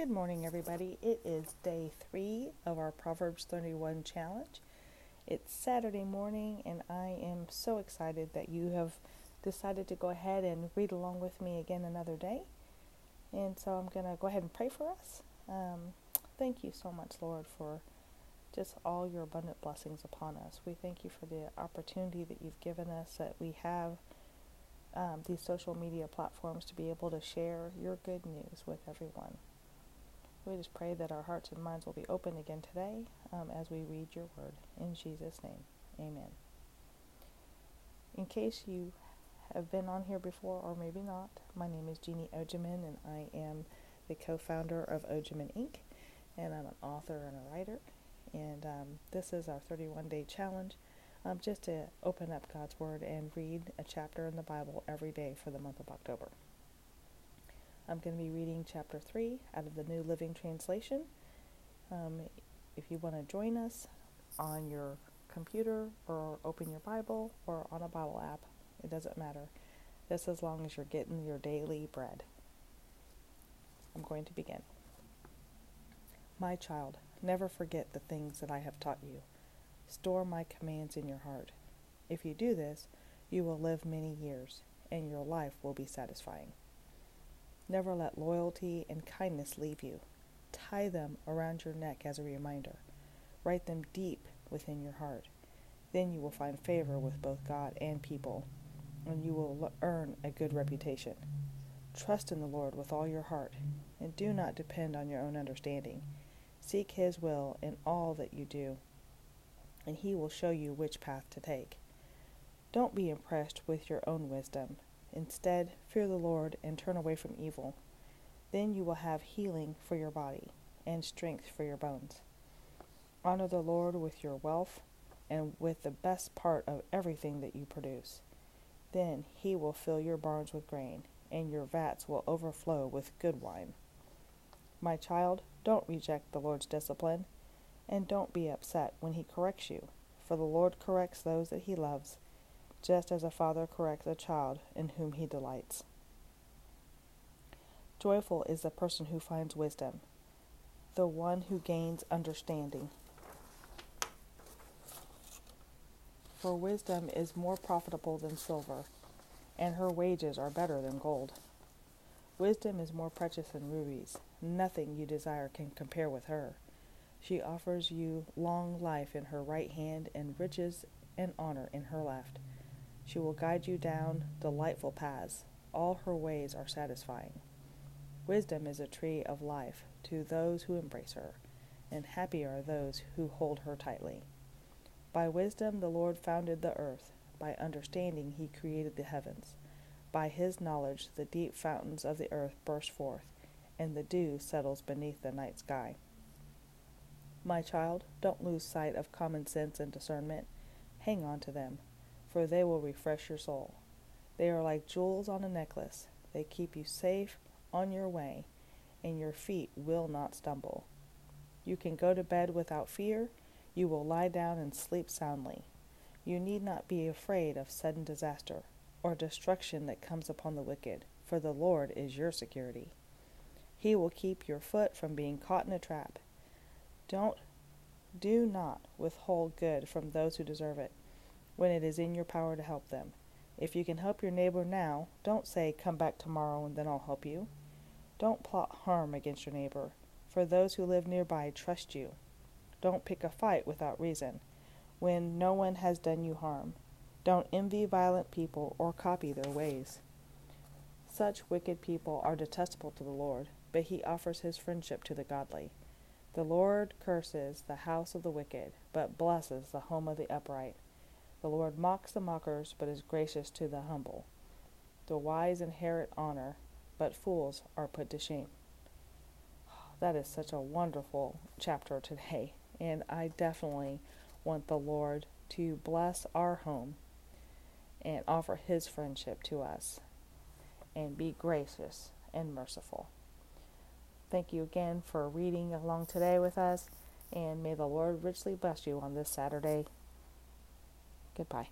Good morning, everybody. It is day three of our Proverbs 31 challenge. It's Saturday morning, and I am so excited that you have decided to go ahead and read along with me again another day. And so I'm going to go ahead and pray for us. Um, thank you so much, Lord, for just all your abundant blessings upon us. We thank you for the opportunity that you've given us that we have um, these social media platforms to be able to share your good news with everyone. We just pray that our hearts and minds will be open again today um, as we read your word. In Jesus' name, amen. In case you have been on here before or maybe not, my name is Jeannie Ojiman and I am the co founder of Ojiman Inc. And I'm an author and a writer. And um, this is our 31 day challenge um, just to open up God's Word and read a chapter in the Bible every day for the month of October. I'm going to be reading chapter 3 out of the New Living Translation. Um, if you want to join us on your computer or open your Bible or on a Bible app, it doesn't matter. Just as long as you're getting your daily bread. I'm going to begin. My child, never forget the things that I have taught you Store my commands in your heart. If you do this, you will live many years, and your life will be satisfying. Never let loyalty and kindness leave you. Tie them around your neck as a reminder. Write them deep within your heart. Then you will find favor with both God and people, and you will earn a good reputation. Trust in the Lord with all your heart, and do not depend on your own understanding. Seek His will in all that you do and he will show you which path to take. Don't be impressed with your own wisdom. Instead, fear the Lord and turn away from evil. Then you will have healing for your body and strength for your bones. Honor the Lord with your wealth and with the best part of everything that you produce. Then he will fill your barns with grain, and your vats will overflow with good wine. My child, don't reject the Lord's discipline and don't be upset when he corrects you, for the Lord corrects those that he loves, just as a father corrects a child in whom he delights. Joyful is the person who finds wisdom, the one who gains understanding. For wisdom is more profitable than silver, and her wages are better than gold. Wisdom is more precious than rubies. Nothing you desire can compare with her. She offers you long life in her right hand and riches and honor in her left. She will guide you down delightful paths. All her ways are satisfying. Wisdom is a tree of life to those who embrace her, and happy are those who hold her tightly. By wisdom the Lord founded the earth, by understanding he created the heavens. By his knowledge the deep fountains of the earth burst forth, and the dew settles beneath the night sky. My child, don't lose sight of common sense and discernment. Hang on to them, for they will refresh your soul. They are like jewels on a necklace. They keep you safe on your way, and your feet will not stumble. You can go to bed without fear. You will lie down and sleep soundly. You need not be afraid of sudden disaster or destruction that comes upon the wicked, for the Lord is your security. He will keep your foot from being caught in a trap don't do not withhold good from those who deserve it when it is in your power to help them. If you can help your neighbor now, don't say, Come back tomorrow and then I'll help you. Don't plot harm against your neighbor, for those who live nearby trust you. Don't pick a fight without reason, when no one has done you harm. Don't envy violent people or copy their ways. Such wicked people are detestable to the Lord, but he offers his friendship to the godly. The Lord curses the house of the wicked, but blesses the home of the upright. The Lord mocks the mockers, but is gracious to the humble. The wise inherit honor, but fools are put to shame. Oh, that is such a wonderful chapter today, and I definitely want the Lord to bless our home and offer his friendship to us and be gracious and merciful. Thank you again for reading along today with us, and may the Lord richly bless you on this Saturday. Goodbye.